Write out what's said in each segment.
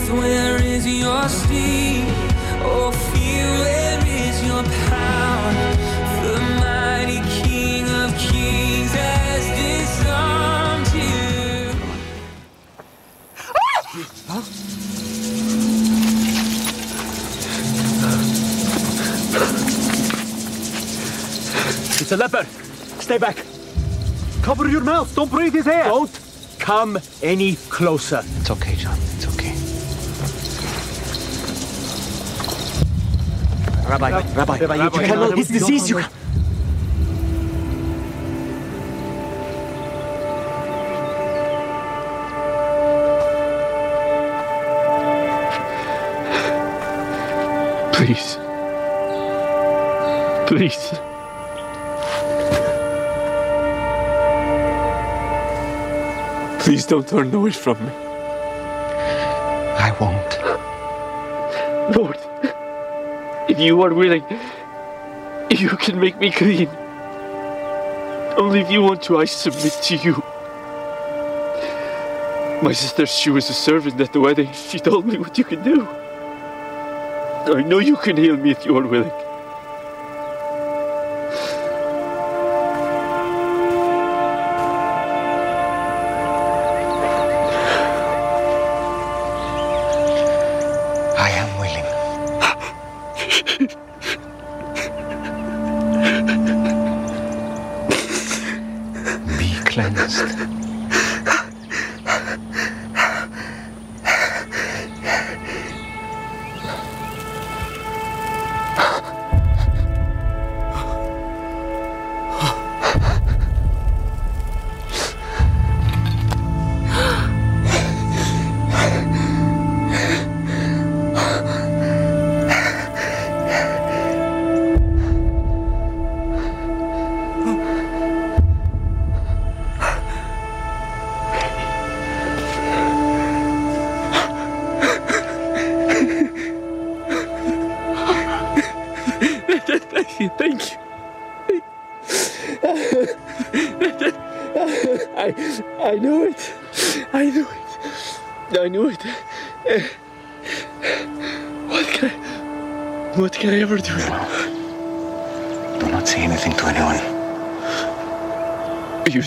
path? Where is your steed? Oh, fear, where is your power? The mighty King of Kings has disarmed you. It's a leopard. Stay back. Cover your mouth. Don't breathe his air. Don't come any closer. It's okay, John. It's okay. Rabbi, Rabbi, Rabbi, you cannot. His disease. You. Please. Please. Please don't turn away from me. I won't. Lord, if you are willing, you can make me clean. Only if you want to, I submit to you. My sister, she was a servant at the wedding. She told me what you can do. I know you can heal me if you are willing.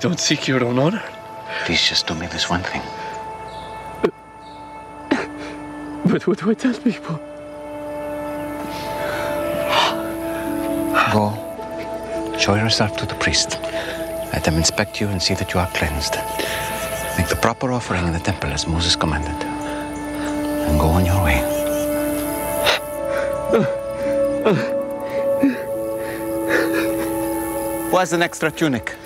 Don't seek your own honor. Please just do me this one thing. But what do I tell people? Go. Show yourself to the priest. Let them inspect you and see that you are cleansed. Make the proper offering in the temple as Moses commanded. And go on your way. Who has an extra tunic?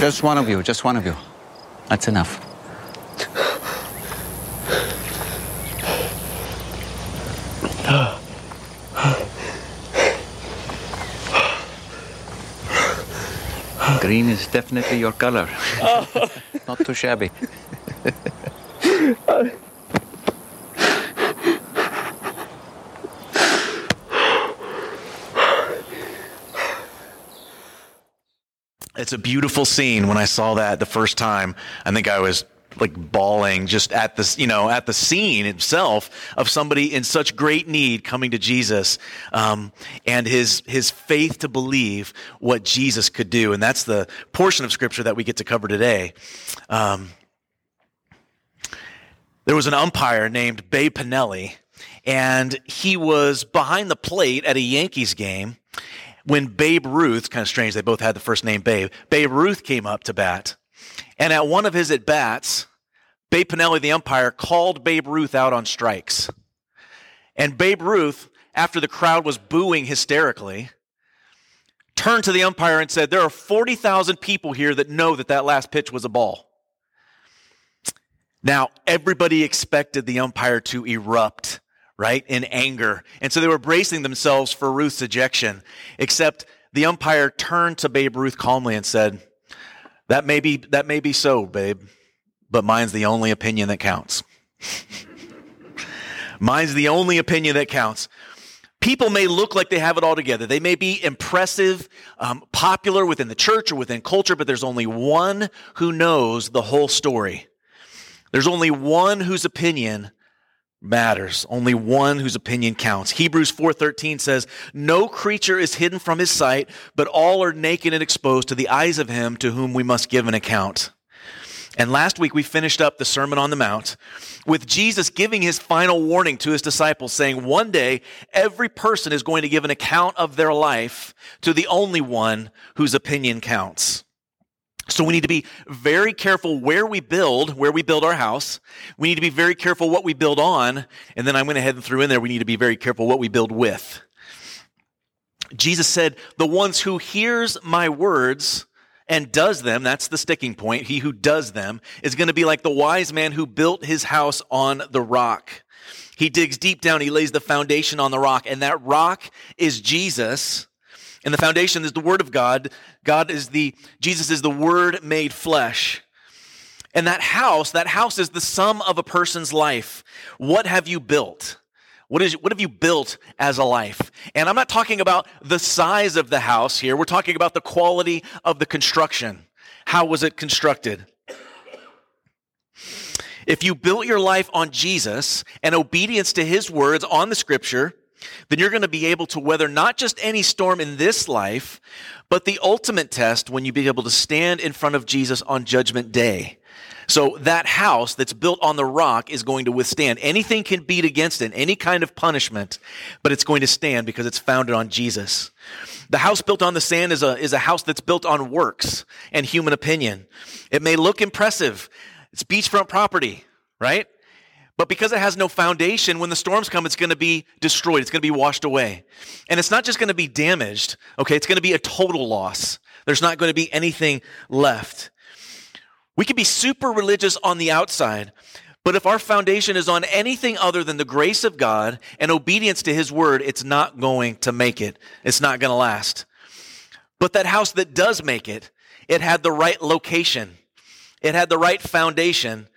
Just one of you, just one of you. That's enough. Green is definitely your color. Oh. Not too shabby. It's a beautiful scene. When I saw that the first time, I think I was like bawling just at this, you know, at the scene itself of somebody in such great need coming to Jesus, um, and his his faith to believe what Jesus could do, and that's the portion of Scripture that we get to cover today. Um, there was an umpire named Babe Pinelli, and he was behind the plate at a Yankees game when Babe Ruth, kind of strange, they both had the first name Babe, Babe Ruth came up to bat. And at one of his at bats, Babe Pinelli, the umpire, called Babe Ruth out on strikes. And Babe Ruth, after the crowd was booing hysterically, turned to the umpire and said, There are 40,000 people here that know that that last pitch was a ball. Now, everybody expected the umpire to erupt, right, in anger. And so they were bracing themselves for Ruth's ejection, except the umpire turned to Babe Ruth calmly and said, That may be, that may be so, babe, but mine's the only opinion that counts. mine's the only opinion that counts. People may look like they have it all together. They may be impressive, um, popular within the church or within culture, but there's only one who knows the whole story. There's only one whose opinion matters. Only one whose opinion counts. Hebrews 4:13 says, "No creature is hidden from his sight, but all are naked and exposed to the eyes of him to whom we must give an account." And last week we finished up the Sermon on the Mount with Jesus giving his final warning to his disciples saying, "One day every person is going to give an account of their life to the only one whose opinion counts." So we need to be very careful where we build, where we build our house. We need to be very careful what we build on. And then I went ahead and threw in there, we need to be very careful what we build with. Jesus said, the ones who hears my words and does them, that's the sticking point. He who does them is going to be like the wise man who built his house on the rock. He digs deep down. He lays the foundation on the rock and that rock is Jesus. And the foundation is the word of God. God is the, Jesus is the word made flesh. And that house, that house is the sum of a person's life. What have you built? What is, what have you built as a life? And I'm not talking about the size of the house here. We're talking about the quality of the construction. How was it constructed? If you built your life on Jesus and obedience to his words on the scripture, then you're going to be able to weather not just any storm in this life, but the ultimate test when you be able to stand in front of Jesus on judgment day. So that house that's built on the rock is going to withstand. Anything can beat against it, any kind of punishment, but it's going to stand because it's founded on Jesus. The house built on the sand is a, is a house that's built on works and human opinion. It may look impressive. It's beachfront property, right? But because it has no foundation, when the storms come, it's going to be destroyed. It's going to be washed away. And it's not just going to be damaged, okay? It's going to be a total loss. There's not going to be anything left. We can be super religious on the outside, but if our foundation is on anything other than the grace of God and obedience to His word, it's not going to make it. It's not going to last. But that house that does make it, it had the right location. It had the right foundation,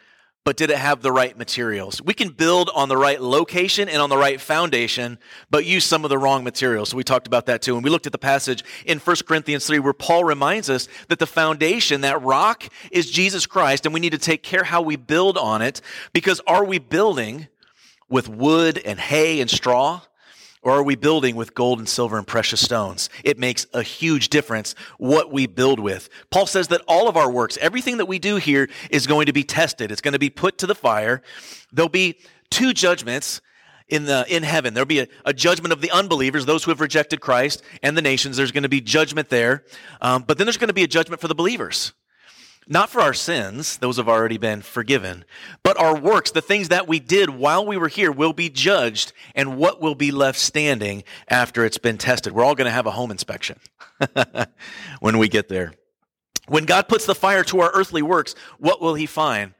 but did it have the right materials? We can build on the right location and on the right foundation, but use some of the wrong materials. So we talked about that too. And we looked at the passage in 1 Corinthians 3 where Paul reminds us that the foundation, that rock, is Jesus Christ, and we need to take care how we build on it because are we building with wood and hay and straw? Or are we building with gold and silver and precious stones? It makes a huge difference what we build with. Paul says that all of our works, everything that we do here is going to be tested. It's going to be put to the fire. There'll be two judgments in the in heaven. There'll be a, a judgment of the unbelievers, those who have rejected Christ, and the nations. There's going to be judgment there. Um, but then there's going to be a judgment for the believers. Not for our sins, those have already been forgiven, but our works, the things that we did while we were here, will be judged, and what will be left standing after it's been tested. We're all going to have a home inspection when we get there. When God puts the fire to our earthly works, what will He find?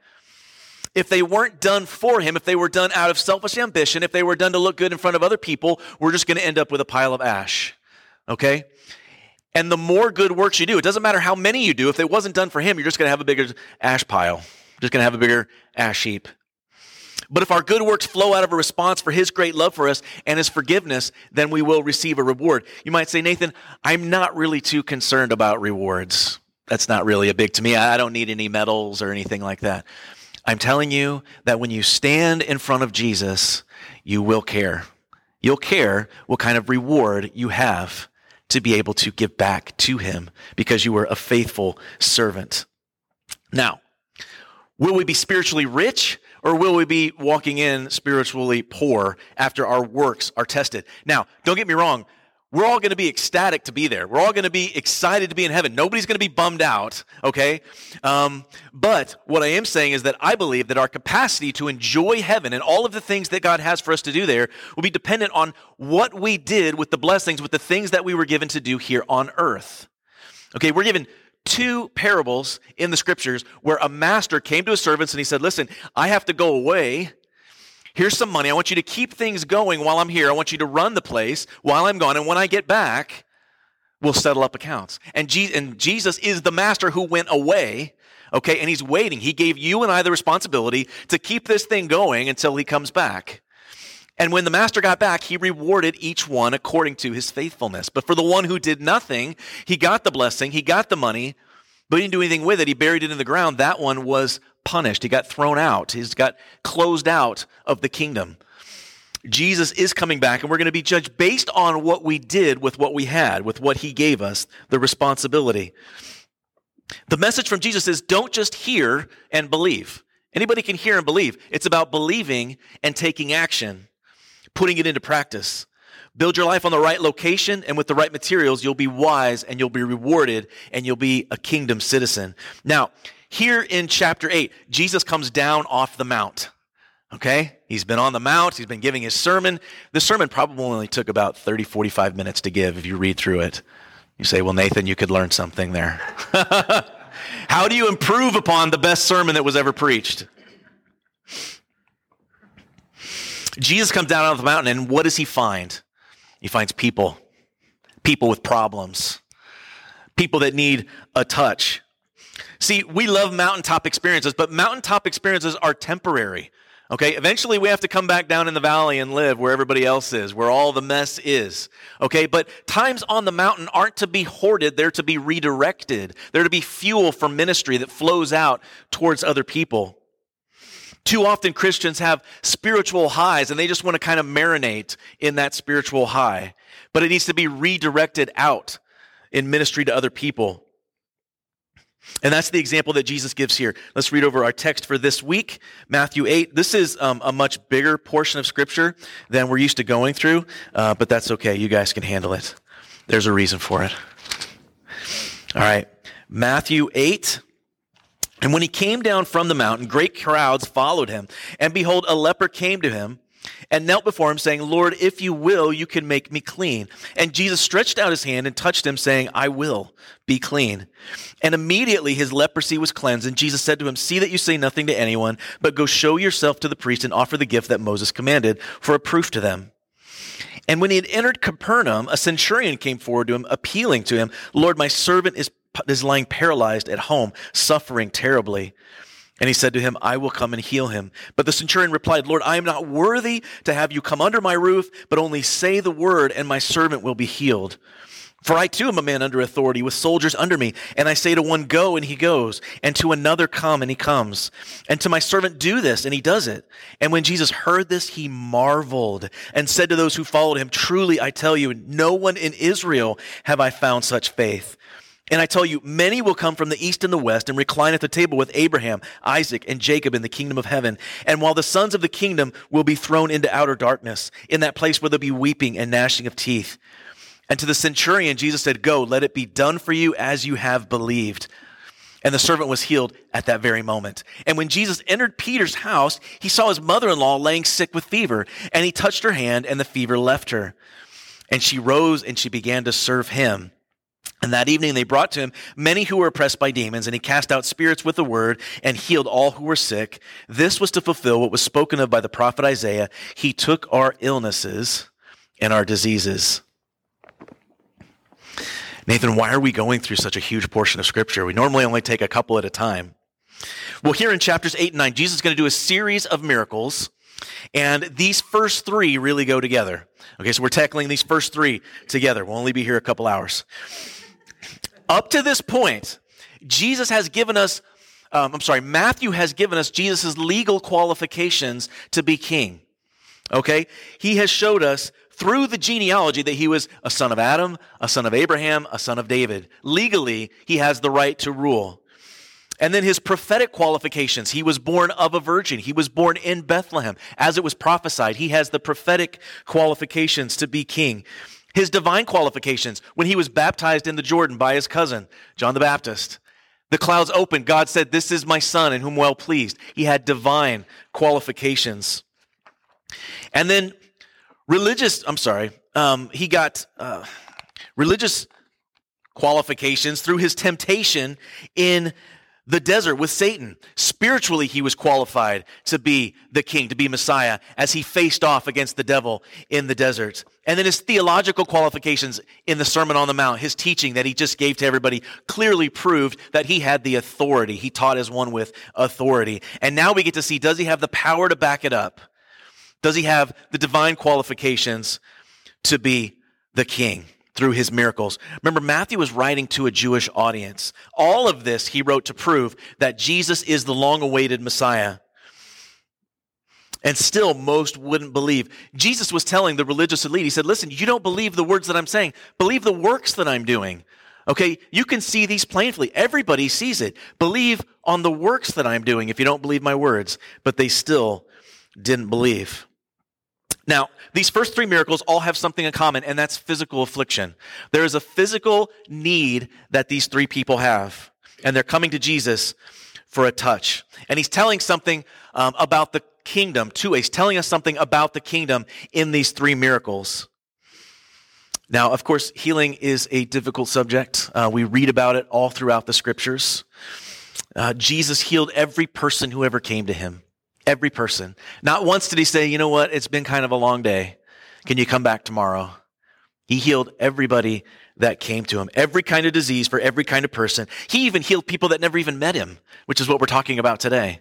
If they weren't done for Him, if they were done out of selfish ambition, if they were done to look good in front of other people, we're just going to end up with a pile of ash. Okay? And the more good works you do, it doesn't matter how many you do, if it wasn't done for him, you're just going to have a bigger ash pile. Just going to have a bigger ash heap. But if our good works flow out of a response for his great love for us and his forgiveness, then we will receive a reward. You might say, Nathan, I'm not really too concerned about rewards. That's not really a big to me. I don't need any medals or anything like that. I'm telling you that when you stand in front of Jesus, you will care. You'll care what kind of reward you have to be able to give back to him because you were a faithful servant. Now, will we be spiritually rich or will we be walking in spiritually poor after our works are tested? Now, don't get me wrong. We're all going to be ecstatic to be there. We're all going to be excited to be in heaven. Nobody's going to be bummed out, okay? Um, but what I am saying is that I believe that our capacity to enjoy heaven and all of the things that God has for us to do there will be dependent on what we did with the blessings, with the things that we were given to do here on earth. Okay, we're given two parables in the scriptures where a master came to his servants and he said, Listen, I have to go away Here's some money. I want you to keep things going while I'm here. I want you to run the place while I'm gone. And when I get back, we'll settle up accounts. And, Je- and Jesus is the master who went away. Okay. And he's waiting. He gave you and I the responsibility to keep this thing going until he comes back. And when the master got back, he rewarded each one according to his faithfulness. But for the one who did nothing, he got the blessing, he got the money, but he didn't do anything with it. He buried it in the ground. That one was punished. He got thrown out. He's got closed out of the kingdom. Jesus is coming back, and we're going to be judged based on what we did with what we had, with what he gave us, the responsibility. The message from Jesus is don't just hear and believe. Anybody can hear and believe. It's about believing and taking action, putting it into practice. Build your life on the right location and with the right materials, you'll be wise and you'll be rewarded and you'll be a kingdom citizen. Now, here in chapter 8, Jesus comes down off the mount. Okay? He's been on the mount, he's been giving his sermon. The sermon probably only took about 30, 45 minutes to give if you read through it. You say, well, Nathan, you could learn something there. How do you improve upon the best sermon that was ever preached? Jesus comes down off the mountain, and what does he find? He finds people, people with problems, people that need a touch. See, we love mountaintop experiences, but mountaintop experiences are temporary. Okay, eventually we have to come back down in the valley and live where everybody else is, where all the mess is. Okay, but times on the mountain aren't to be hoarded, they're to be redirected. They're to be fuel for ministry that flows out towards other people. Too often Christians have spiritual highs and they just want to kind of marinate in that spiritual high, but it needs to be redirected out in ministry to other people. And that's the example that Jesus gives here. Let's read over our text for this week, Matthew 8. This is um, a much bigger portion of Scripture than we're used to going through, uh, but that's okay. You guys can handle it. There's a reason for it. All right. Matthew 8, and when he came down from the mountain, great crowds followed him. And behold, a leper came to him and knelt before him, saying, Lord, if you will, you can make me clean. And Jesus stretched out his hand and touched him, saying, I will be clean. And immediately his leprosy was cleansed. And Jesus said to him, See that you say nothing to anyone, but go show yourself to the priest and offer the gift that Moses commanded for a proof to them. And when he had entered Capernaum, a centurion came forward to him, appealing to him, Lord, my servant is is lying paralyzed at home, suffering terribly. And he said to him, I will come and heal him. But the centurion replied, Lord, I am not worthy to have you come under my roof, but only say the word, and my servant will be healed. For I too am a man under authority with soldiers under me. And I say to one, go, and he goes. And to another, come, and he comes. And to my servant, do this, and he does it. And when Jesus heard this, he marveled and said to those who followed him, Truly, I tell you, no one in Israel have I found such faith. And I tell you, many will come from the east and the west and recline at the table with Abraham, Isaac, and Jacob in the kingdom of heaven. And while the sons of the kingdom will be thrown into outer darkness, in that place where there'll be weeping and gnashing of teeth. And to the centurion, Jesus said, Go, let it be done for you as you have believed. And the servant was healed at that very moment. And when Jesus entered Peter's house, he saw his mother in law laying sick with fever, and he touched her hand, and the fever left her. And she rose and she began to serve him. And that evening they brought to him many who were oppressed by demons, and he cast out spirits with the word and healed all who were sick. This was to fulfill what was spoken of by the prophet Isaiah. He took our illnesses and our diseases. Nathan, why are we going through such a huge portion of scripture? We normally only take a couple at a time. Well, here in chapters 8 and 9, Jesus is going to do a series of miracles, and these first three really go together. Okay, so we're tackling these first three together. We'll only be here a couple hours. Up to this point, Jesus has given us, um, I'm sorry, Matthew has given us Jesus' legal qualifications to be king. Okay? He has showed us through the genealogy that he was a son of Adam, a son of Abraham, a son of David. Legally, he has the right to rule. And then his prophetic qualifications. He was born of a virgin. He was born in Bethlehem. As it was prophesied, he has the prophetic qualifications to be king. His divine qualifications, when he was baptized in the Jordan by his cousin, John the Baptist. The clouds opened. God said, This is my son in whom well pleased. He had divine qualifications. And then religious, I'm sorry, um, he got uh, religious qualifications through his temptation in the desert with Satan. Spiritually, he was qualified to be the king, to be Messiah, as he faced off against the devil in the desert. And then his theological qualifications in the Sermon on the Mount, his teaching that he just gave to everybody, clearly proved that he had the authority. He taught as one with authority. And now we get to see does he have the power to back it up? Does he have the divine qualifications to be the king? Through his miracles. Remember, Matthew was writing to a Jewish audience. All of this he wrote to prove that Jesus is the long awaited Messiah. And still, most wouldn't believe. Jesus was telling the religious elite, he said, Listen, you don't believe the words that I'm saying, believe the works that I'm doing. Okay, you can see these plainly. Everybody sees it. Believe on the works that I'm doing if you don't believe my words. But they still didn't believe. Now, these first three miracles all have something in common, and that's physical affliction. There is a physical need that these three people have, and they're coming to Jesus for a touch. And he's telling something um, about the kingdom us, He's telling us something about the kingdom in these three miracles. Now, of course, healing is a difficult subject. Uh, we read about it all throughout the scriptures. Uh, Jesus healed every person who ever came to him. Every person. Not once did he say, you know what, it's been kind of a long day. Can you come back tomorrow? He healed everybody that came to him. Every kind of disease for every kind of person. He even healed people that never even met him, which is what we're talking about today.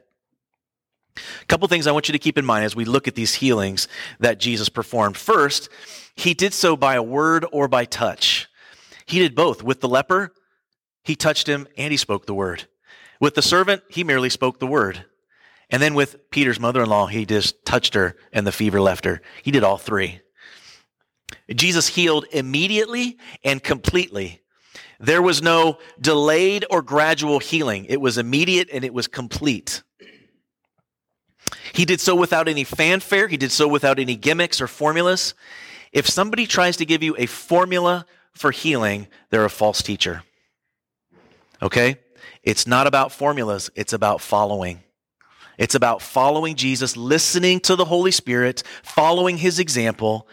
A couple things I want you to keep in mind as we look at these healings that Jesus performed. First, he did so by a word or by touch. He did both. With the leper, he touched him and he spoke the word. With the servant, he merely spoke the word. And then with Peter's mother in law, he just touched her and the fever left her. He did all three. Jesus healed immediately and completely. There was no delayed or gradual healing, it was immediate and it was complete. He did so without any fanfare, he did so without any gimmicks or formulas. If somebody tries to give you a formula for healing, they're a false teacher. Okay? It's not about formulas, it's about following. It's about following Jesus, listening to the Holy Spirit, following his example.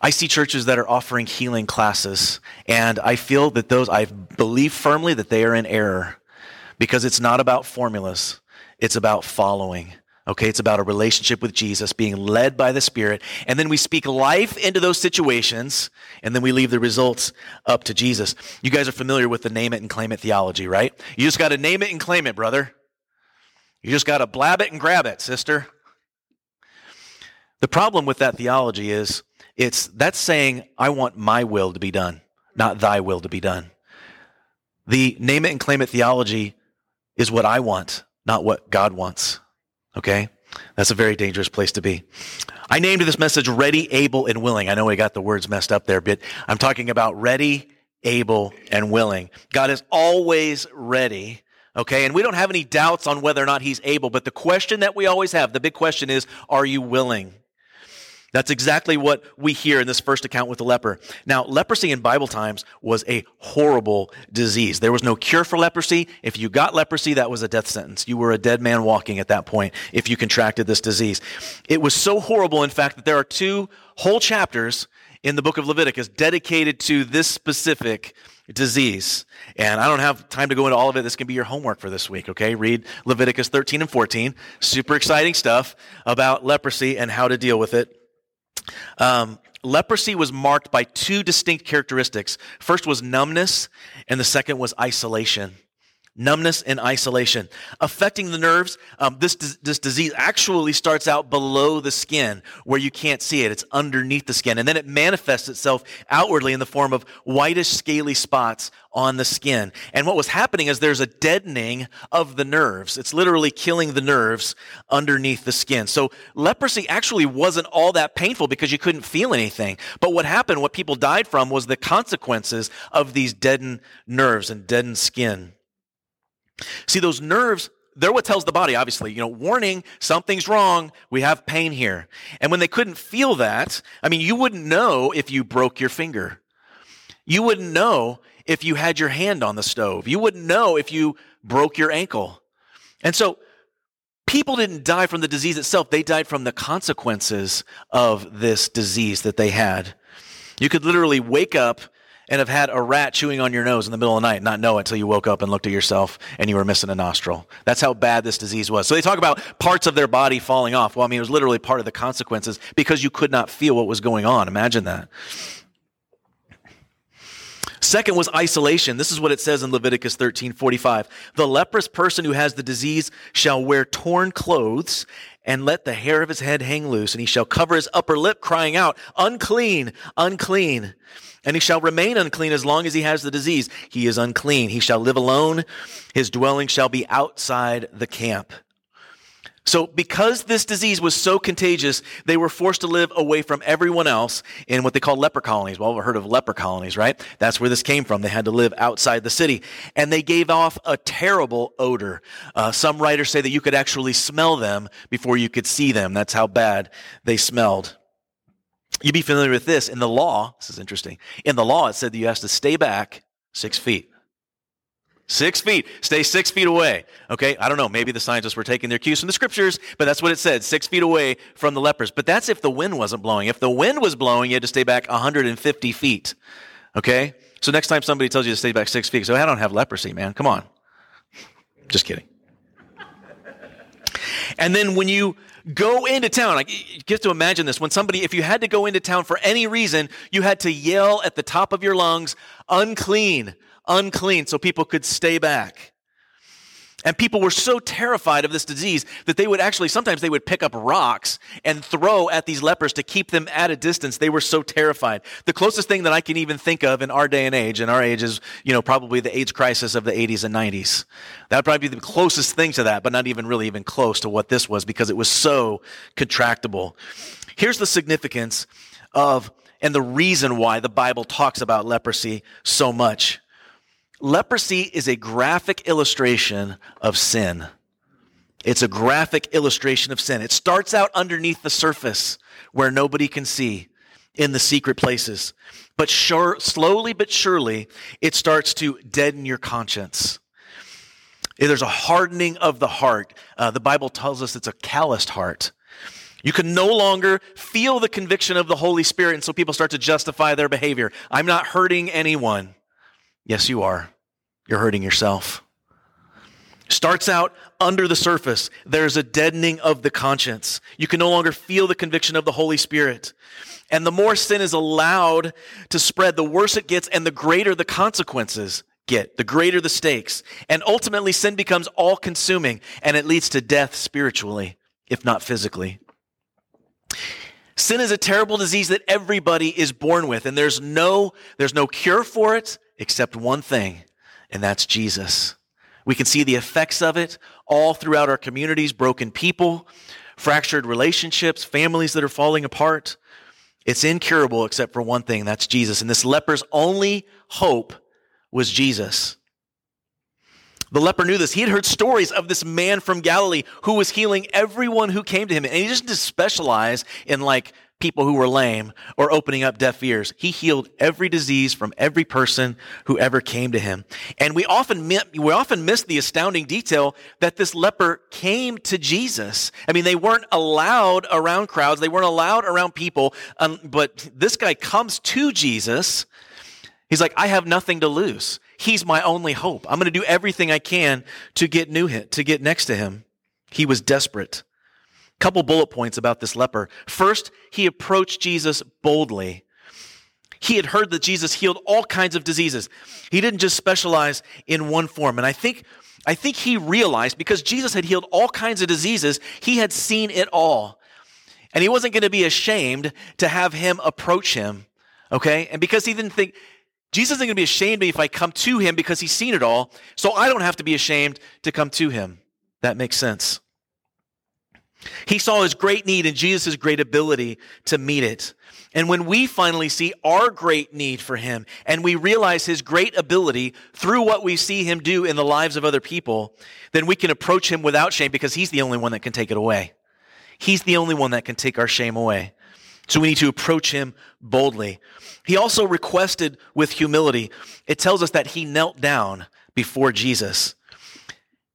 I see churches that are offering healing classes, and I feel that those, I believe firmly that they are in error because it's not about formulas, it's about following. Okay, it's about a relationship with Jesus, being led by the Spirit. And then we speak life into those situations, and then we leave the results up to Jesus. You guys are familiar with the name it and claim it theology, right? You just got to name it and claim it, brother. You just got to blab it and grab it, sister. The problem with that theology is it's that's saying, I want my will to be done, not thy will to be done. The name it and claim it theology is what I want, not what God wants. Okay? That's a very dangerous place to be. I named this message Ready, Able, and Willing. I know we got the words messed up there, but I'm talking about ready, able, and willing. God is always ready. Okay, and we don't have any doubts on whether or not he's able, but the question that we always have, the big question is, are you willing? That's exactly what we hear in this first account with the leper. Now, leprosy in Bible times was a horrible disease. There was no cure for leprosy. If you got leprosy, that was a death sentence. You were a dead man walking at that point if you contracted this disease. It was so horrible, in fact, that there are two whole chapters in the book of Leviticus dedicated to this specific disease. And I don't have time to go into all of it. This can be your homework for this week, okay? Read Leviticus 13 and 14. Super exciting stuff about leprosy and how to deal with it. Um, leprosy was marked by two distinct characteristics. First was numbness, and the second was isolation numbness and isolation. Affecting the nerves um, this, this disease actually starts out below the skin where you can't see it. It's underneath the skin. And then it manifests itself outwardly in the form of whitish scaly spots on the skin. And what was happening is there's a deadening of the nerves. It's literally killing the nerves underneath the skin. So leprosy actually wasn't all that painful because you couldn't feel anything. But what happened what people died from was the consequences of these deadened nerves and deadened skin See, those nerves, they're what tells the body, obviously, you know, warning, something's wrong, we have pain here. And when they couldn't feel that, I mean, you wouldn't know if you broke your finger. You wouldn't know if you had your hand on the stove. You wouldn't know if you broke your ankle. And so, people didn't die from the disease itself, they died from the consequences of this disease that they had. You could literally wake up and have had a rat chewing on your nose in the middle of the night, not know it until you woke up and looked at yourself and you were missing a nostril. That's how bad this disease was. So they talk about parts of their body falling off. Well, I mean, it was literally part of the consequences because you could not feel what was going on. Imagine that. Second was isolation. This is what it says in Leviticus 13 45. The leprous person who has the disease shall wear torn clothes and let the hair of his head hang loose, and he shall cover his upper lip, crying out, Unclean, unclean. And he shall remain unclean as long as he has the disease. He is unclean. He shall live alone. His dwelling shall be outside the camp. So, because this disease was so contagious, they were forced to live away from everyone else in what they call leper colonies. Well, we've heard of leper colonies, right? That's where this came from. They had to live outside the city. And they gave off a terrible odor. Uh, some writers say that you could actually smell them before you could see them. That's how bad they smelled. You'd be familiar with this. In the law, this is interesting. In the law, it said that you have to stay back six feet. Six feet. Stay six feet away. Okay. I don't know. Maybe the scientists were taking their cues from the scriptures, but that's what it said. Six feet away from the lepers. But that's if the wind wasn't blowing. If the wind was blowing, you had to stay back 150 feet. Okay. So next time somebody tells you to stay back six feet, so I don't have leprosy, man. Come on. Just kidding. And then when you go into town, like, you get to imagine this. When somebody, if you had to go into town for any reason, you had to yell at the top of your lungs, unclean, unclean, so people could stay back. And people were so terrified of this disease that they would actually, sometimes they would pick up rocks and throw at these lepers to keep them at a distance. They were so terrified. The closest thing that I can even think of in our day and age, and our age is, you know, probably the AIDS crisis of the 80s and 90s. That would probably be the closest thing to that, but not even really even close to what this was because it was so contractable. Here's the significance of, and the reason why the Bible talks about leprosy so much. Leprosy is a graphic illustration of sin. It's a graphic illustration of sin. It starts out underneath the surface where nobody can see in the secret places. But sure, slowly but surely, it starts to deaden your conscience. There's a hardening of the heart. Uh, the Bible tells us it's a calloused heart. You can no longer feel the conviction of the Holy Spirit, and so people start to justify their behavior. I'm not hurting anyone. Yes, you are. You're hurting yourself. Starts out under the surface. There's a deadening of the conscience. You can no longer feel the conviction of the Holy Spirit. And the more sin is allowed to spread, the worse it gets and the greater the consequences get, the greater the stakes. And ultimately, sin becomes all consuming and it leads to death spiritually, if not physically. Sin is a terrible disease that everybody is born with, and there's no, there's no cure for it except one thing, and that's Jesus. We can see the effects of it all throughout our communities broken people, fractured relationships, families that are falling apart. It's incurable except for one thing that's Jesus. And this leper's only hope was Jesus. The leper knew this. He had heard stories of this man from Galilee who was healing everyone who came to him. And he didn't just specialize in like people who were lame or opening up deaf ears. He healed every disease from every person who ever came to him. And we often, we often miss the astounding detail that this leper came to Jesus. I mean, they weren't allowed around crowds. They weren't allowed around people. Um, but this guy comes to Jesus. He's like, I have nothing to lose. He's my only hope. I'm going to do everything I can to get new him, to get next to him. He was desperate. Couple bullet points about this leper. First, he approached Jesus boldly. He had heard that Jesus healed all kinds of diseases. He didn't just specialize in one form. And I think, I think he realized because Jesus had healed all kinds of diseases, he had seen it all. And he wasn't going to be ashamed to have him approach him. Okay? And because he didn't think, Jesus isn't going to be ashamed of me if I come to him because he's seen it all. So I don't have to be ashamed to come to him. That makes sense. He saw his great need and Jesus' great ability to meet it. And when we finally see our great need for him and we realize his great ability through what we see him do in the lives of other people, then we can approach him without shame because he's the only one that can take it away. He's the only one that can take our shame away. So we need to approach him boldly. He also requested with humility. It tells us that he knelt down before Jesus.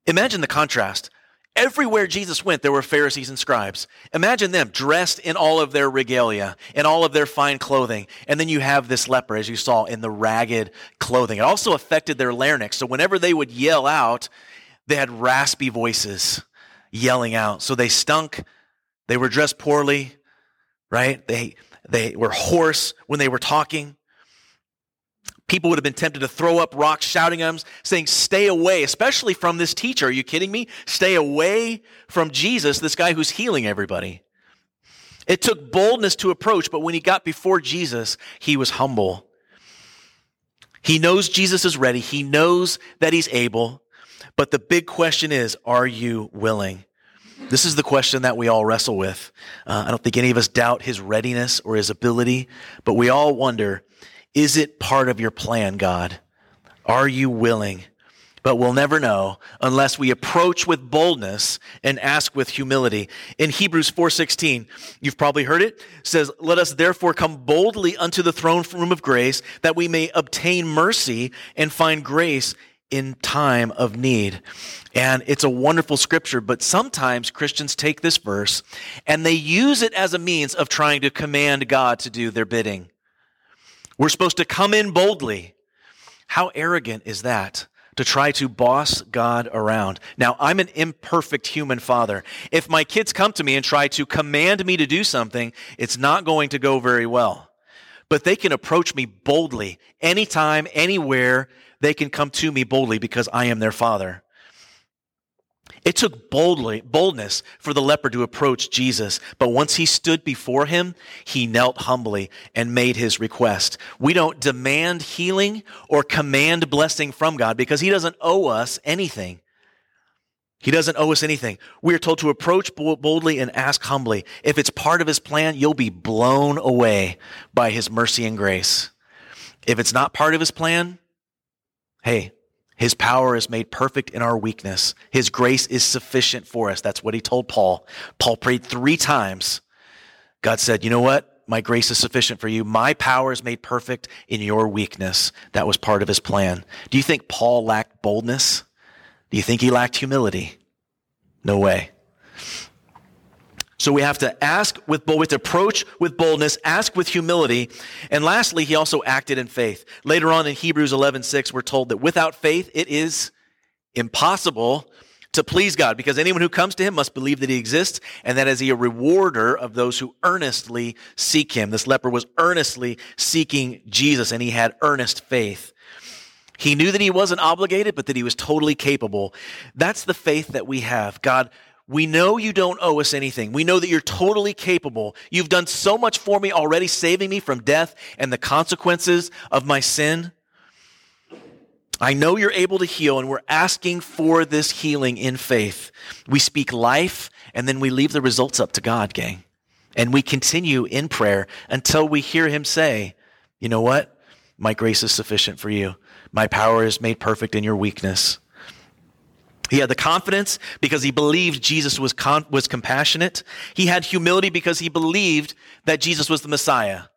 Imagine the contrast. Everywhere Jesus went, there were Pharisees and scribes. Imagine them dressed in all of their regalia, in all of their fine clothing. And then you have this leper, as you saw, in the ragged clothing. It also affected their larynx. So whenever they would yell out, they had raspy voices yelling out. So they stunk. They were dressed poorly right? They, they were hoarse when they were talking. People would have been tempted to throw up rocks, shouting at him, saying, Stay away, especially from this teacher. Are you kidding me? Stay away from Jesus, this guy who's healing everybody. It took boldness to approach, but when he got before Jesus, he was humble. He knows Jesus is ready. He knows that he's able. But the big question is, are you willing? This is the question that we all wrestle with. Uh, I don't think any of us doubt his readiness or his ability, but we all wonder, is it part of your plan, God? Are you willing? But we'll never know unless we approach with boldness and ask with humility. In Hebrews 4:16, you've probably heard it, says, "Let us therefore come boldly unto the throne room of grace, that we may obtain mercy and find grace in time of need. And it's a wonderful scripture, but sometimes Christians take this verse and they use it as a means of trying to command God to do their bidding. We're supposed to come in boldly. How arrogant is that? To try to boss God around. Now, I'm an imperfect human father. If my kids come to me and try to command me to do something, it's not going to go very well. But they can approach me boldly, anytime, anywhere, they can come to me boldly because I am their father. It took boldly, boldness for the leper to approach Jesus, but once he stood before him, he knelt humbly and made his request. We don't demand healing or command blessing from God because he doesn't owe us anything. He doesn't owe us anything. We are told to approach boldly and ask humbly. If it's part of his plan, you'll be blown away by his mercy and grace. If it's not part of his plan, Hey, his power is made perfect in our weakness. His grace is sufficient for us. That's what he told Paul. Paul prayed three times. God said, You know what? My grace is sufficient for you. My power is made perfect in your weakness. That was part of his plan. Do you think Paul lacked boldness? Do you think he lacked humility? No way. So we have to ask with boldness, approach with boldness, ask with humility. And lastly, he also acted in faith. Later on in Hebrews 11, 6, we're told that without faith, it is impossible to please God because anyone who comes to him must believe that he exists and that is he a rewarder of those who earnestly seek him. This leper was earnestly seeking Jesus and he had earnest faith. He knew that he wasn't obligated, but that he was totally capable. That's the faith that we have. God, we know you don't owe us anything. We know that you're totally capable. You've done so much for me already, saving me from death and the consequences of my sin. I know you're able to heal, and we're asking for this healing in faith. We speak life, and then we leave the results up to God, gang. And we continue in prayer until we hear Him say, You know what? My grace is sufficient for you. My power is made perfect in your weakness. He had the confidence because he believed Jesus was, con- was compassionate. He had humility because he believed that Jesus was the Messiah,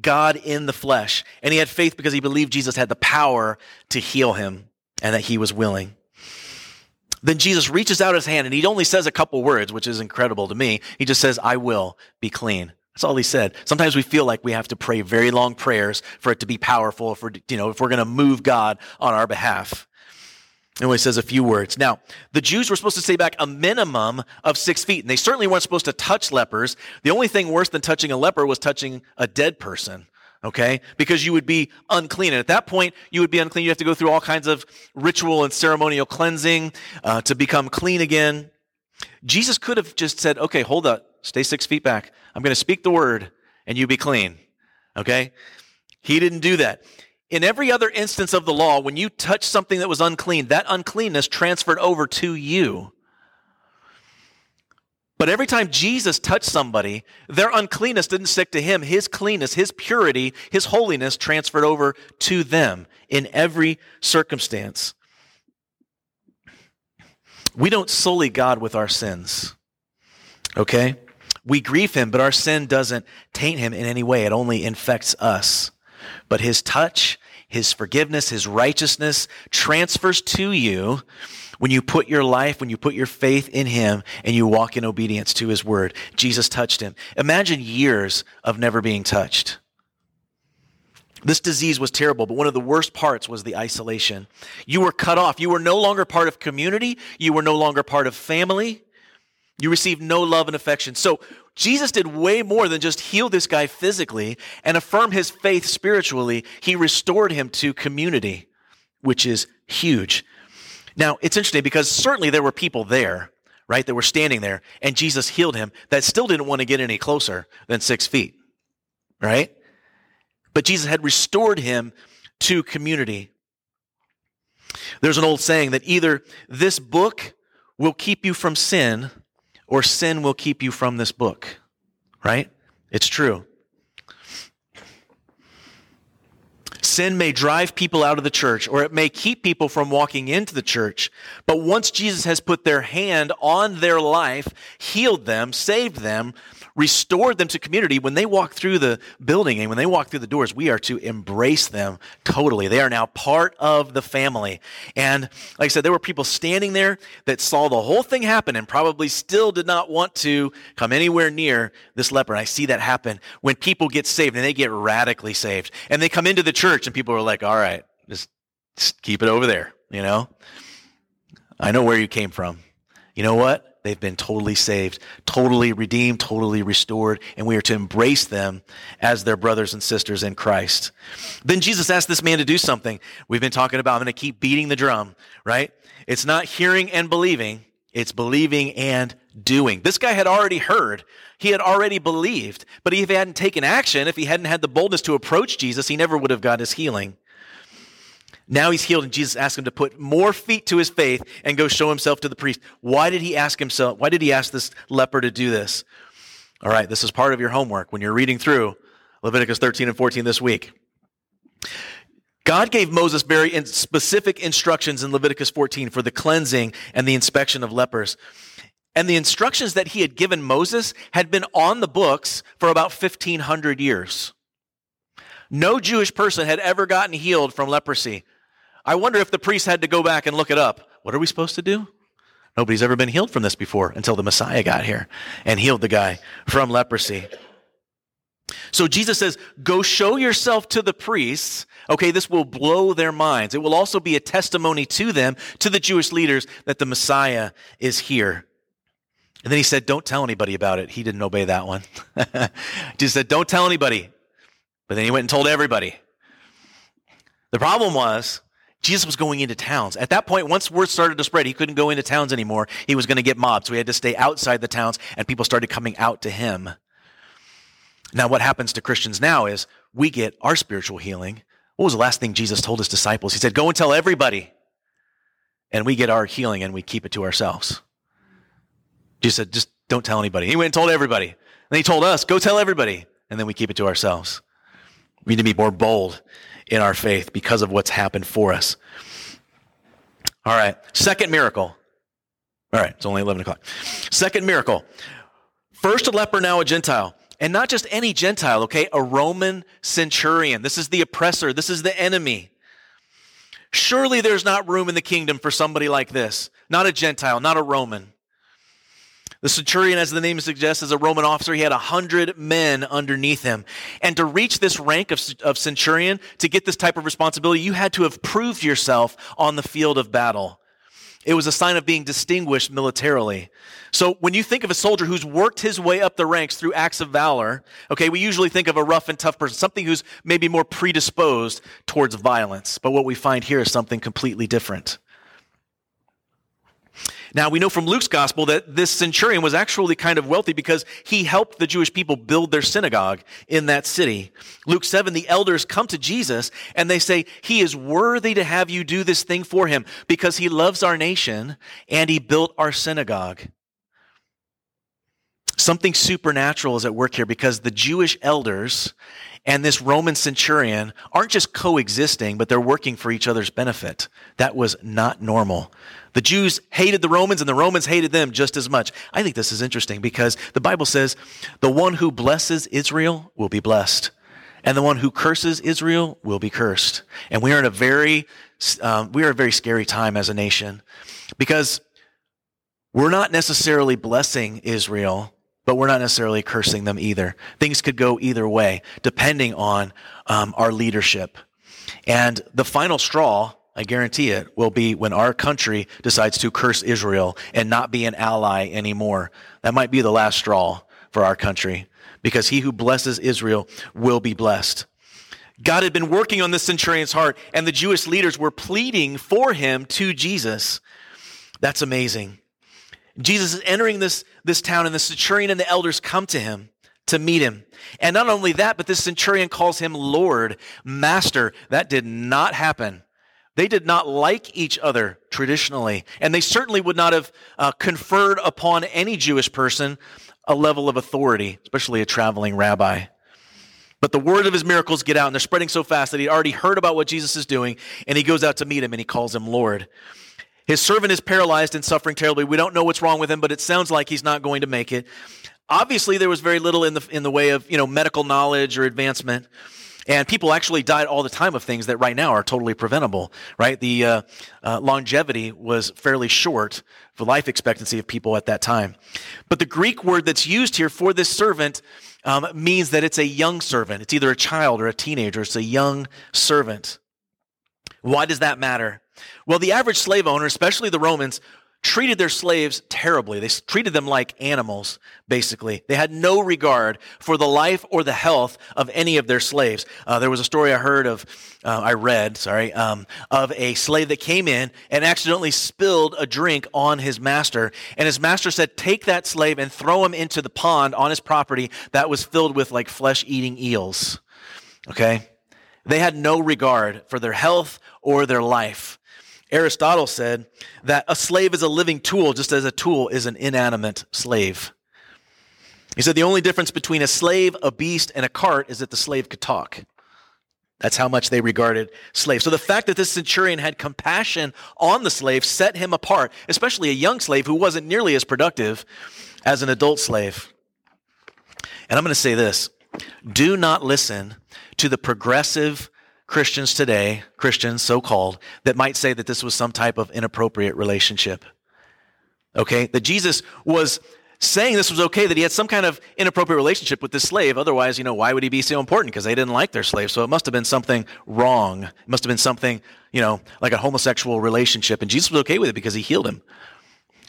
God in the flesh. And he had faith because he believed Jesus had the power to heal him and that he was willing. Then Jesus reaches out his hand and he only says a couple words, which is incredible to me. He just says, I will be clean. That's all he said. Sometimes we feel like we have to pray very long prayers for it to be powerful, for, you know, if we're going to move God on our behalf. And only says a few words. Now, the Jews were supposed to stay back a minimum of six feet, and they certainly weren't supposed to touch lepers. The only thing worse than touching a leper was touching a dead person, okay? Because you would be unclean. And at that point, you would be unclean. You have to go through all kinds of ritual and ceremonial cleansing uh, to become clean again. Jesus could have just said, okay, hold up, stay six feet back. I'm going to speak the word, and you be clean, okay? He didn't do that. In every other instance of the law, when you touch something that was unclean, that uncleanness transferred over to you. But every time Jesus touched somebody, their uncleanness didn't stick to him. His cleanness, his purity, his holiness transferred over to them in every circumstance. We don't sully God with our sins. Okay? We grieve him, but our sin doesn't taint him in any way. It only infects us. But his touch, his forgiveness, his righteousness transfers to you when you put your life, when you put your faith in him and you walk in obedience to his word. Jesus touched him. Imagine years of never being touched. This disease was terrible, but one of the worst parts was the isolation. You were cut off. You were no longer part of community. You were no longer part of family. You receive no love and affection. So Jesus did way more than just heal this guy physically and affirm his faith spiritually. He restored him to community, which is huge. Now, it's interesting because certainly there were people there, right, that were standing there, and Jesus healed him that still didn't want to get any closer than six feet, right? But Jesus had restored him to community. There's an old saying that either this book will keep you from sin or sin will keep you from this book, right? It's true. Sin may drive people out of the church or it may keep people from walking into the church. But once Jesus has put their hand on their life, healed them, saved them, restored them to community, when they walk through the building and when they walk through the doors, we are to embrace them totally. They are now part of the family. And like I said, there were people standing there that saw the whole thing happen and probably still did not want to come anywhere near this leper. And I see that happen when people get saved and they get radically saved. And they come into the church and people are like, all right, just, just keep it over there, you know? I know where you came from. You know what? They've been totally saved, totally redeemed, totally restored, and we are to embrace them as their brothers and sisters in Christ. Then Jesus asked this man to do something. We've been talking about, I'm going to keep beating the drum, right? It's not hearing and believing, it's believing and doing. This guy had already heard. He had already believed, but if he hadn't taken action, if he hadn't had the boldness to approach Jesus, he never would have got his healing. Now he's healed, and Jesus asked him to put more feet to his faith and go show himself to the priest. Why did he ask himself? Why did he ask this leper to do this? All right, this is part of your homework when you're reading through Leviticus 13 and 14 this week. God gave Moses very specific instructions in Leviticus 14 for the cleansing and the inspection of lepers. And the instructions that he had given Moses had been on the books for about 1500 years. No Jewish person had ever gotten healed from leprosy. I wonder if the priest had to go back and look it up. What are we supposed to do? Nobody's ever been healed from this before until the Messiah got here and healed the guy from leprosy. So Jesus says, Go show yourself to the priests. Okay, this will blow their minds. It will also be a testimony to them, to the Jewish leaders, that the Messiah is here. And then he said, Don't tell anybody about it. He didn't obey that one. Jesus said, Don't tell anybody. But then he went and told everybody. The problem was, Jesus was going into towns. At that point, once word started to spread, he couldn't go into towns anymore. He was going to get mobbed. So he had to stay outside the towns, and people started coming out to him. Now, what happens to Christians now is we get our spiritual healing. What was the last thing Jesus told his disciples? He said, Go and tell everybody. And we get our healing and we keep it to ourselves. Jesus said, Just don't tell anybody. He went and told everybody. And he told us, Go tell everybody. And then we keep it to ourselves. We need to be more bold in our faith because of what's happened for us. All right. Second miracle. All right. It's only 11 o'clock. Second miracle. First a leper, now a Gentile. And not just any Gentile, okay? A Roman centurion. This is the oppressor. This is the enemy. Surely there's not room in the kingdom for somebody like this. Not a Gentile, not a Roman. The centurion, as the name suggests, is a Roman officer. He had a hundred men underneath him. And to reach this rank of, of centurion, to get this type of responsibility, you had to have proved yourself on the field of battle. It was a sign of being distinguished militarily. So when you think of a soldier who's worked his way up the ranks through acts of valor, okay, we usually think of a rough and tough person, something who's maybe more predisposed towards violence. But what we find here is something completely different. Now, we know from Luke's gospel that this centurion was actually kind of wealthy because he helped the Jewish people build their synagogue in that city. Luke 7, the elders come to Jesus and they say, He is worthy to have you do this thing for him because he loves our nation and he built our synagogue. Something supernatural is at work here because the Jewish elders and this Roman centurion aren't just coexisting, but they're working for each other's benefit. That was not normal. The Jews hated the Romans and the Romans hated them just as much. I think this is interesting because the Bible says the one who blesses Israel will be blessed, and the one who curses Israel will be cursed. And we are in a very, um, we are a very scary time as a nation because we're not necessarily blessing Israel, but we're not necessarily cursing them either. Things could go either way depending on um, our leadership. And the final straw I guarantee it, will be when our country decides to curse Israel and not be an ally anymore. That might be the last straw for our country because he who blesses Israel will be blessed. God had been working on the centurion's heart, and the Jewish leaders were pleading for him to Jesus. That's amazing. Jesus is entering this, this town, and the centurion and the elders come to him to meet him. And not only that, but this centurion calls him Lord, Master. That did not happen. They did not like each other traditionally, and they certainly would not have uh, conferred upon any Jewish person a level of authority, especially a traveling rabbi. But the word of his miracles get out, and they're spreading so fast that he'd already heard about what Jesus is doing, and he goes out to meet him, and he calls him Lord. His servant is paralyzed and suffering terribly. We don't know what's wrong with him, but it sounds like he's not going to make it. Obviously, there was very little in the in the way of you know medical knowledge or advancement, and people actually died all the time of things that right now are totally preventable. Right, the uh, uh, longevity was fairly short for life expectancy of people at that time. But the Greek word that's used here for this servant um, means that it's a young servant. It's either a child or a teenager. It's a young servant. Why does that matter? Well, the average slave owner, especially the Romans, treated their slaves terribly. They treated them like animals, basically. They had no regard for the life or the health of any of their slaves. Uh, there was a story I heard of, uh, I read, sorry, um, of a slave that came in and accidentally spilled a drink on his master. And his master said, Take that slave and throw him into the pond on his property that was filled with like flesh eating eels. Okay? They had no regard for their health or their life. Aristotle said that a slave is a living tool, just as a tool is an inanimate slave. He said the only difference between a slave, a beast, and a cart is that the slave could talk. That's how much they regarded slaves. So the fact that this centurion had compassion on the slave set him apart, especially a young slave who wasn't nearly as productive as an adult slave. And I'm going to say this do not listen to the progressive Christians today, Christians so called, that might say that this was some type of inappropriate relationship. Okay? That Jesus was saying this was okay, that he had some kind of inappropriate relationship with this slave. Otherwise, you know, why would he be so important? Because they didn't like their slave. So it must have been something wrong. It must have been something, you know, like a homosexual relationship. And Jesus was okay with it because he healed him.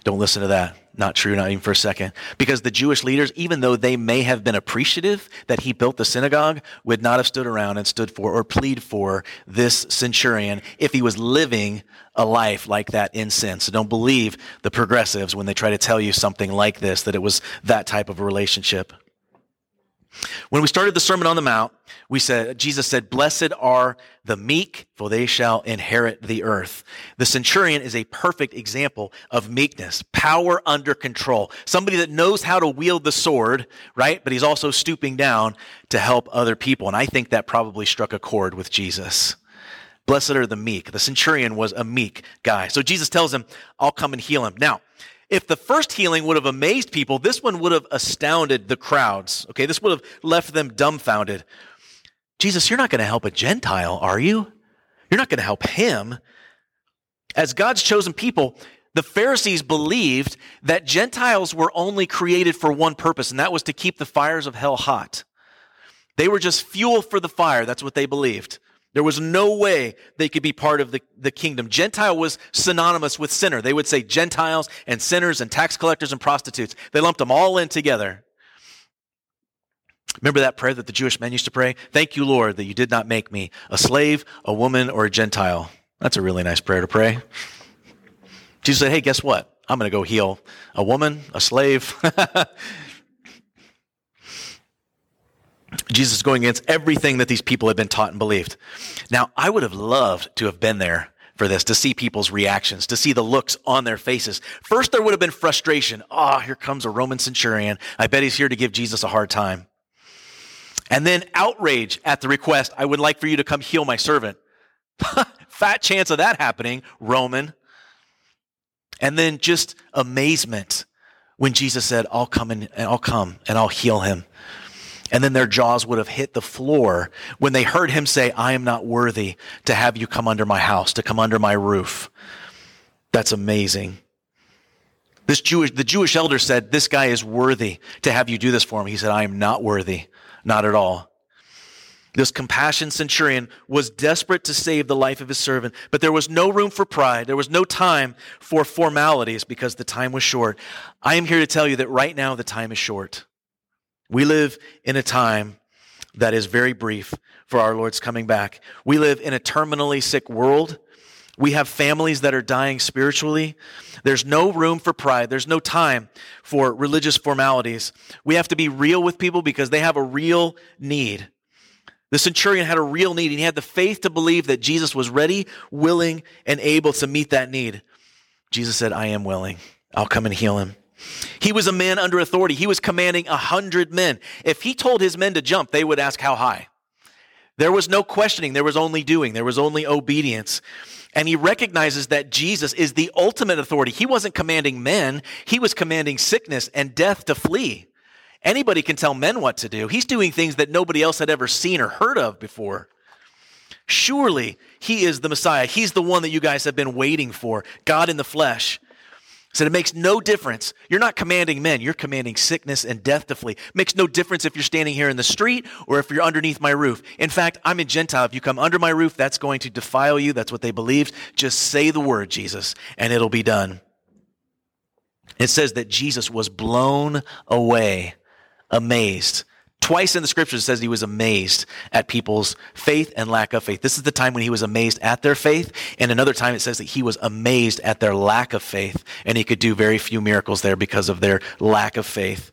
Don't listen to that. Not true, not even for a second. Because the Jewish leaders, even though they may have been appreciative that he built the synagogue, would not have stood around and stood for or plead for this centurion if he was living a life like that in sin. So don't believe the progressives when they try to tell you something like this, that it was that type of a relationship. When we started the Sermon on the Mount, we said, Jesus said, Blessed are the meek, for they shall inherit the earth. The centurion is a perfect example of meekness, power under control. Somebody that knows how to wield the sword, right? But he's also stooping down to help other people. And I think that probably struck a chord with Jesus. Blessed are the meek. The centurion was a meek guy. So Jesus tells him, I'll come and heal him. Now, if the first healing would have amazed people, this one would have astounded the crowds. Okay, this would have left them dumbfounded. Jesus, you're not going to help a Gentile, are you? You're not going to help him. As God's chosen people, the Pharisees believed that Gentiles were only created for one purpose, and that was to keep the fires of hell hot. They were just fuel for the fire. That's what they believed. There was no way they could be part of the, the kingdom. Gentile was synonymous with sinner. They would say Gentiles and sinners and tax collectors and prostitutes. They lumped them all in together. Remember that prayer that the Jewish men used to pray? Thank you, Lord, that you did not make me a slave, a woman, or a Gentile. That's a really nice prayer to pray. Jesus said, Hey, guess what? I'm going to go heal a woman, a slave. Jesus is going against everything that these people had been taught and believed. Now, I would have loved to have been there for this, to see people's reactions, to see the looks on their faces. First, there would have been frustration. Ah, oh, here comes a Roman centurion. I bet he's here to give Jesus a hard time. And then outrage at the request, I would like for you to come heal my servant. Fat chance of that happening, Roman. And then just amazement when Jesus said, I'll come and I'll come and I'll heal him. And then their jaws would have hit the floor when they heard him say, I am not worthy to have you come under my house, to come under my roof. That's amazing. This Jewish, the Jewish elder said, this guy is worthy to have you do this for him. He said, I am not worthy. Not at all. This compassion centurion was desperate to save the life of his servant, but there was no room for pride. There was no time for formalities because the time was short. I am here to tell you that right now the time is short. We live in a time that is very brief for our Lord's coming back. We live in a terminally sick world. We have families that are dying spiritually. There's no room for pride. There's no time for religious formalities. We have to be real with people because they have a real need. The centurion had a real need and he had the faith to believe that Jesus was ready, willing, and able to meet that need. Jesus said, I am willing. I'll come and heal him. He was a man under authority. He was commanding a hundred men. If he told his men to jump, they would ask how high. There was no questioning. There was only doing. There was only obedience. And he recognizes that Jesus is the ultimate authority. He wasn't commanding men. He was commanding sickness and death to flee. Anybody can tell men what to do. He's doing things that nobody else had ever seen or heard of before. Surely he is the Messiah. He's the one that you guys have been waiting for, God in the flesh. Said it makes no difference. You're not commanding men, you're commanding sickness and death to flee. Makes no difference if you're standing here in the street or if you're underneath my roof. In fact, I'm a Gentile. If you come under my roof, that's going to defile you. That's what they believed. Just say the word, Jesus, and it'll be done. It says that Jesus was blown away amazed. Twice in the scriptures it says he was amazed at people's faith and lack of faith. This is the time when he was amazed at their faith, and another time it says that he was amazed at their lack of faith, and he could do very few miracles there because of their lack of faith.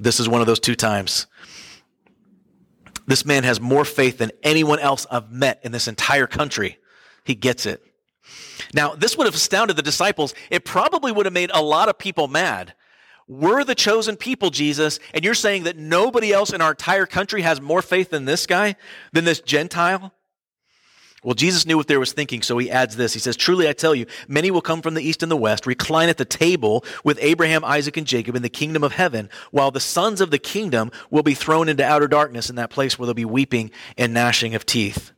This is one of those two times. This man has more faith than anyone else I've met in this entire country. He gets it. Now, this would have astounded the disciples. It probably would have made a lot of people mad we're the chosen people, Jesus, and you're saying that nobody else in our entire country has more faith than this guy, than this Gentile? Well, Jesus knew what they was thinking, so he adds this. He says, Truly I tell you, many will come from the east and the west, recline at the table with Abraham, Isaac, and Jacob in the kingdom of heaven, while the sons of the kingdom will be thrown into outer darkness in that place where there'll be weeping and gnashing of teeth.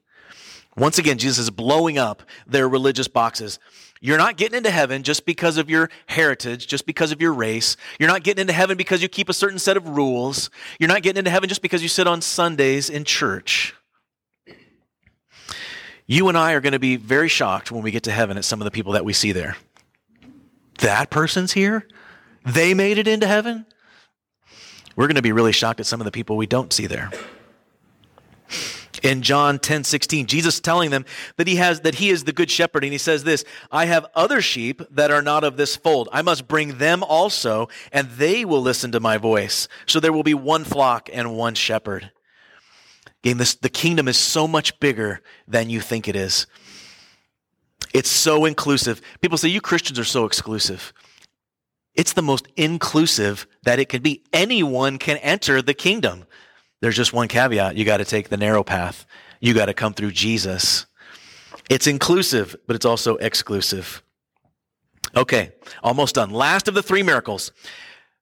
Once again, Jesus is blowing up their religious boxes. You're not getting into heaven just because of your heritage, just because of your race. You're not getting into heaven because you keep a certain set of rules. You're not getting into heaven just because you sit on Sundays in church. You and I are going to be very shocked when we get to heaven at some of the people that we see there. That person's here? They made it into heaven? We're going to be really shocked at some of the people we don't see there in John 10 16. Jesus telling them that he has that he is the good shepherd, and he says this: I have other sheep that are not of this fold. I must bring them also, and they will listen to my voice. So there will be one flock and one shepherd. Again, this, the kingdom is so much bigger than you think it is. It's so inclusive. People say, You Christians are so exclusive. It's the most inclusive that it can be. Anyone can enter the kingdom. There's just one caveat. You got to take the narrow path. You got to come through Jesus. It's inclusive, but it's also exclusive. Okay, almost done. Last of the three miracles.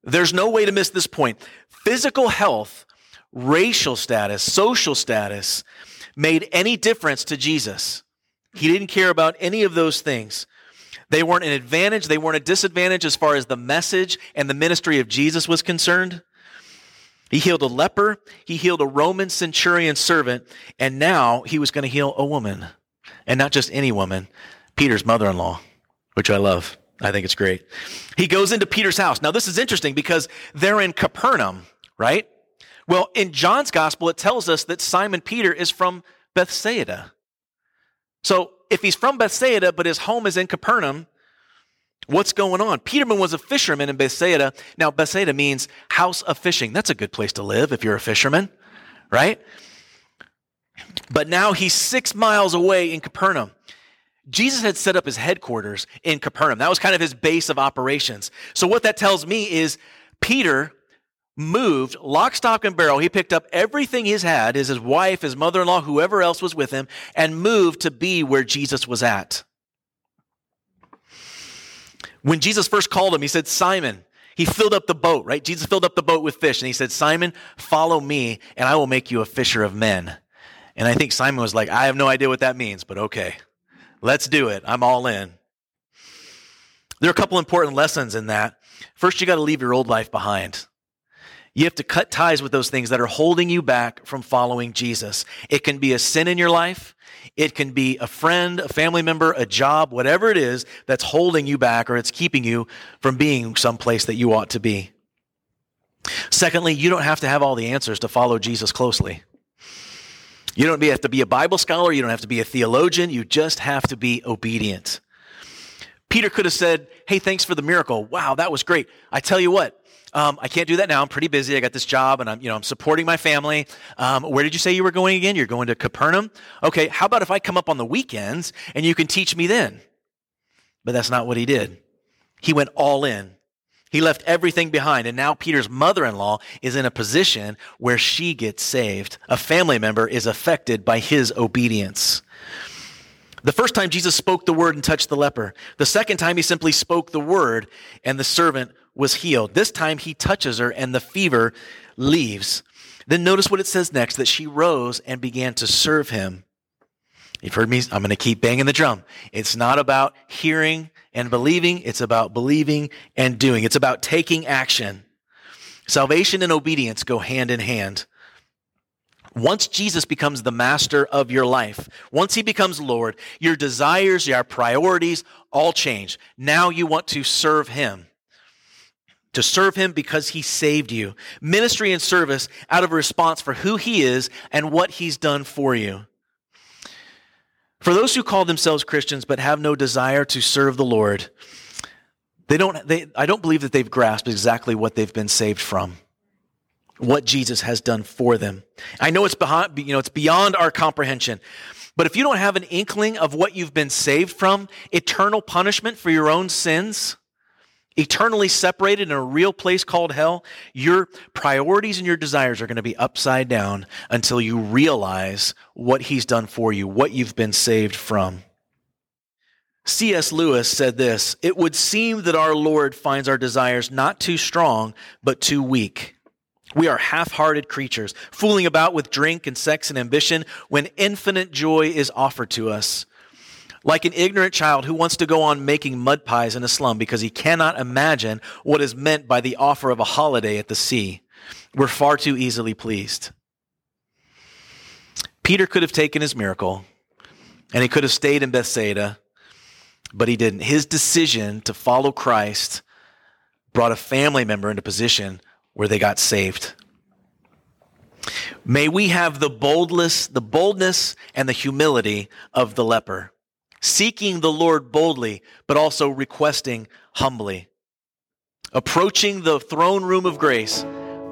There's no way to miss this point. Physical health, racial status, social status made any difference to Jesus. He didn't care about any of those things. They weren't an advantage, they weren't a disadvantage as far as the message and the ministry of Jesus was concerned. He healed a leper, he healed a Roman centurion servant, and now he was going to heal a woman. And not just any woman, Peter's mother in law, which I love. I think it's great. He goes into Peter's house. Now, this is interesting because they're in Capernaum, right? Well, in John's gospel, it tells us that Simon Peter is from Bethsaida. So, if he's from Bethsaida, but his home is in Capernaum, What's going on? Peterman was a fisherman in Bethsaida. Now, Bethsaida means house of fishing. That's a good place to live if you're a fisherman, right? But now he's six miles away in Capernaum. Jesus had set up his headquarters in Capernaum. That was kind of his base of operations. So, what that tells me is Peter moved lock, stock, and barrel. He picked up everything he's had, his, his wife, his mother in law, whoever else was with him, and moved to be where Jesus was at. When Jesus first called him, he said, Simon, he filled up the boat, right? Jesus filled up the boat with fish and he said, Simon, follow me and I will make you a fisher of men. And I think Simon was like, I have no idea what that means, but okay, let's do it. I'm all in. There are a couple important lessons in that. First, you got to leave your old life behind. You have to cut ties with those things that are holding you back from following Jesus. It can be a sin in your life. It can be a friend, a family member, a job, whatever it is that's holding you back or it's keeping you from being someplace that you ought to be. Secondly, you don't have to have all the answers to follow Jesus closely. You don't have to be a Bible scholar. You don't have to be a theologian. You just have to be obedient. Peter could have said, Hey, thanks for the miracle. Wow, that was great. I tell you what, um, I can't do that now. I'm pretty busy. I got this job and I'm, you know, I'm supporting my family. Um, where did you say you were going again? You're going to Capernaum? Okay. How about if I come up on the weekends and you can teach me then? But that's not what he did. He went all in. He left everything behind. And now Peter's mother in law is in a position where she gets saved. A family member is affected by his obedience. The first time Jesus spoke the word and touched the leper. The second time he simply spoke the word and the servant was healed. This time he touches her and the fever leaves. Then notice what it says next that she rose and began to serve him. You've heard me, I'm going to keep banging the drum. It's not about hearing and believing, it's about believing and doing. It's about taking action. Salvation and obedience go hand in hand. Once Jesus becomes the master of your life, once he becomes Lord, your desires, your priorities all change. Now you want to serve him. To serve him because he saved you. Ministry and service out of a response for who he is and what he's done for you. For those who call themselves Christians but have no desire to serve the Lord, they don't, they, I don't believe that they've grasped exactly what they've been saved from, what Jesus has done for them. I know it's behind, you know, it's beyond our comprehension. But if you don't have an inkling of what you've been saved from, eternal punishment for your own sins, eternally separated in a real place called hell, your priorities and your desires are going to be upside down until you realize what He's done for you, what you've been saved from. C.S. Lewis said this It would seem that our Lord finds our desires not too strong, but too weak. We are half hearted creatures, fooling about with drink and sex and ambition when infinite joy is offered to us. Like an ignorant child who wants to go on making mud pies in a slum because he cannot imagine what is meant by the offer of a holiday at the sea. We're far too easily pleased. Peter could have taken his miracle and he could have stayed in Bethsaida, but he didn't. His decision to follow Christ brought a family member into position where they got saved. May we have the boldness, the boldness and the humility of the leper seeking the Lord boldly, but also requesting humbly. Approaching the throne room of grace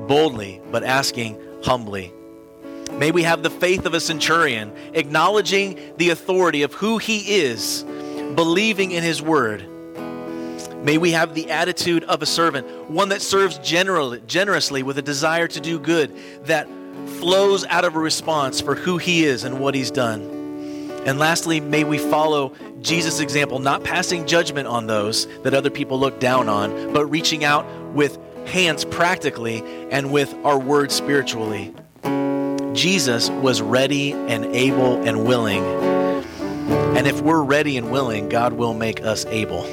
boldly, but asking humbly. May we have the faith of a centurion, acknowledging the authority of who he is, believing in his word. May we have the attitude of a servant, one that serves generally, generously with a desire to do good, that flows out of a response for who he is and what he's done. And lastly, may we follow Jesus' example, not passing judgment on those that other people look down on, but reaching out with hands practically and with our words spiritually. Jesus was ready and able and willing. And if we're ready and willing, God will make us able.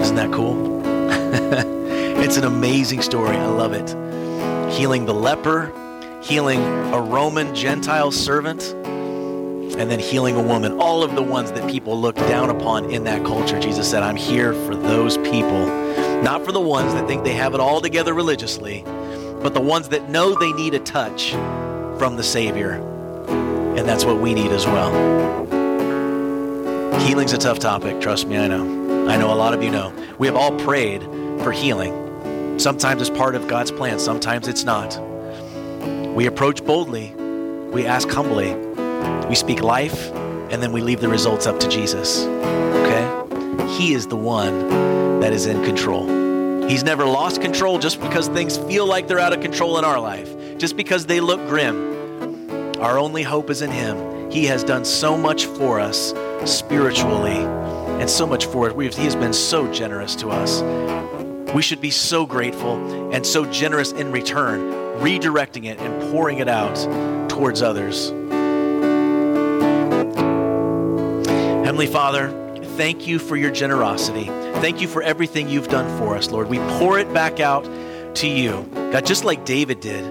Isn't that cool? it's an amazing story. I love it. Healing the leper healing a Roman Gentile servant, and then healing a woman. All of the ones that people look down upon in that culture. Jesus said, I'm here for those people, not for the ones that think they have it all together religiously, but the ones that know they need a touch from the Savior. And that's what we need as well. Healing's a tough topic, trust me, I know. I know a lot of you know. We have all prayed for healing. Sometimes it's part of God's plan, sometimes it's not. We approach boldly, we ask humbly, we speak life, and then we leave the results up to Jesus. Okay? He is the one that is in control. He's never lost control just because things feel like they're out of control in our life, just because they look grim. Our only hope is in Him. He has done so much for us spiritually and so much for it. He has been so generous to us. We should be so grateful and so generous in return redirecting it and pouring it out towards others. Heavenly Father, thank you for your generosity. Thank you for everything you've done for us, Lord. We pour it back out to you. God, just like David did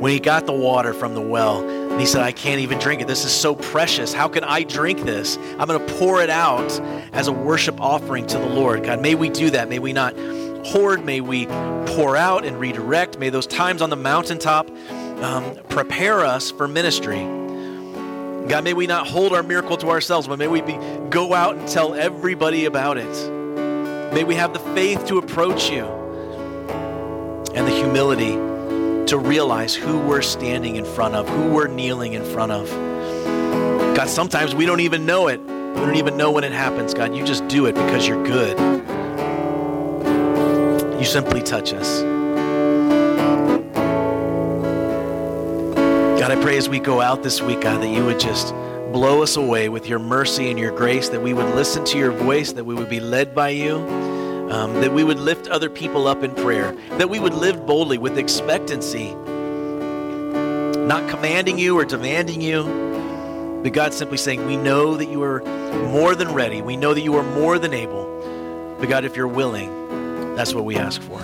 when he got the water from the well and he said, I can't even drink it. This is so precious. How can I drink this? I'm going to pour it out as a worship offering to the Lord. God, may we do that. May we not hoard. May we pour out and redirect. May those times on the mountaintop um, prepare us for ministry. God, may we not hold our miracle to ourselves, but may we be, go out and tell everybody about it. May we have the faith to approach you and the humility to realize who we're standing in front of, who we're kneeling in front of. God, sometimes we don't even know it. We don't even know when it happens. God, you just do it because you're good. You simply touch us. God, I pray as we go out this week, God, that you would just blow us away with your mercy and your grace, that we would listen to your voice, that we would be led by you um, that we would lift other people up in prayer, that we would live boldly with expectancy, not commanding you or demanding you, but God simply saying, We know that you are more than ready. We know that you are more than able. But God, if you're willing, that's what we ask for.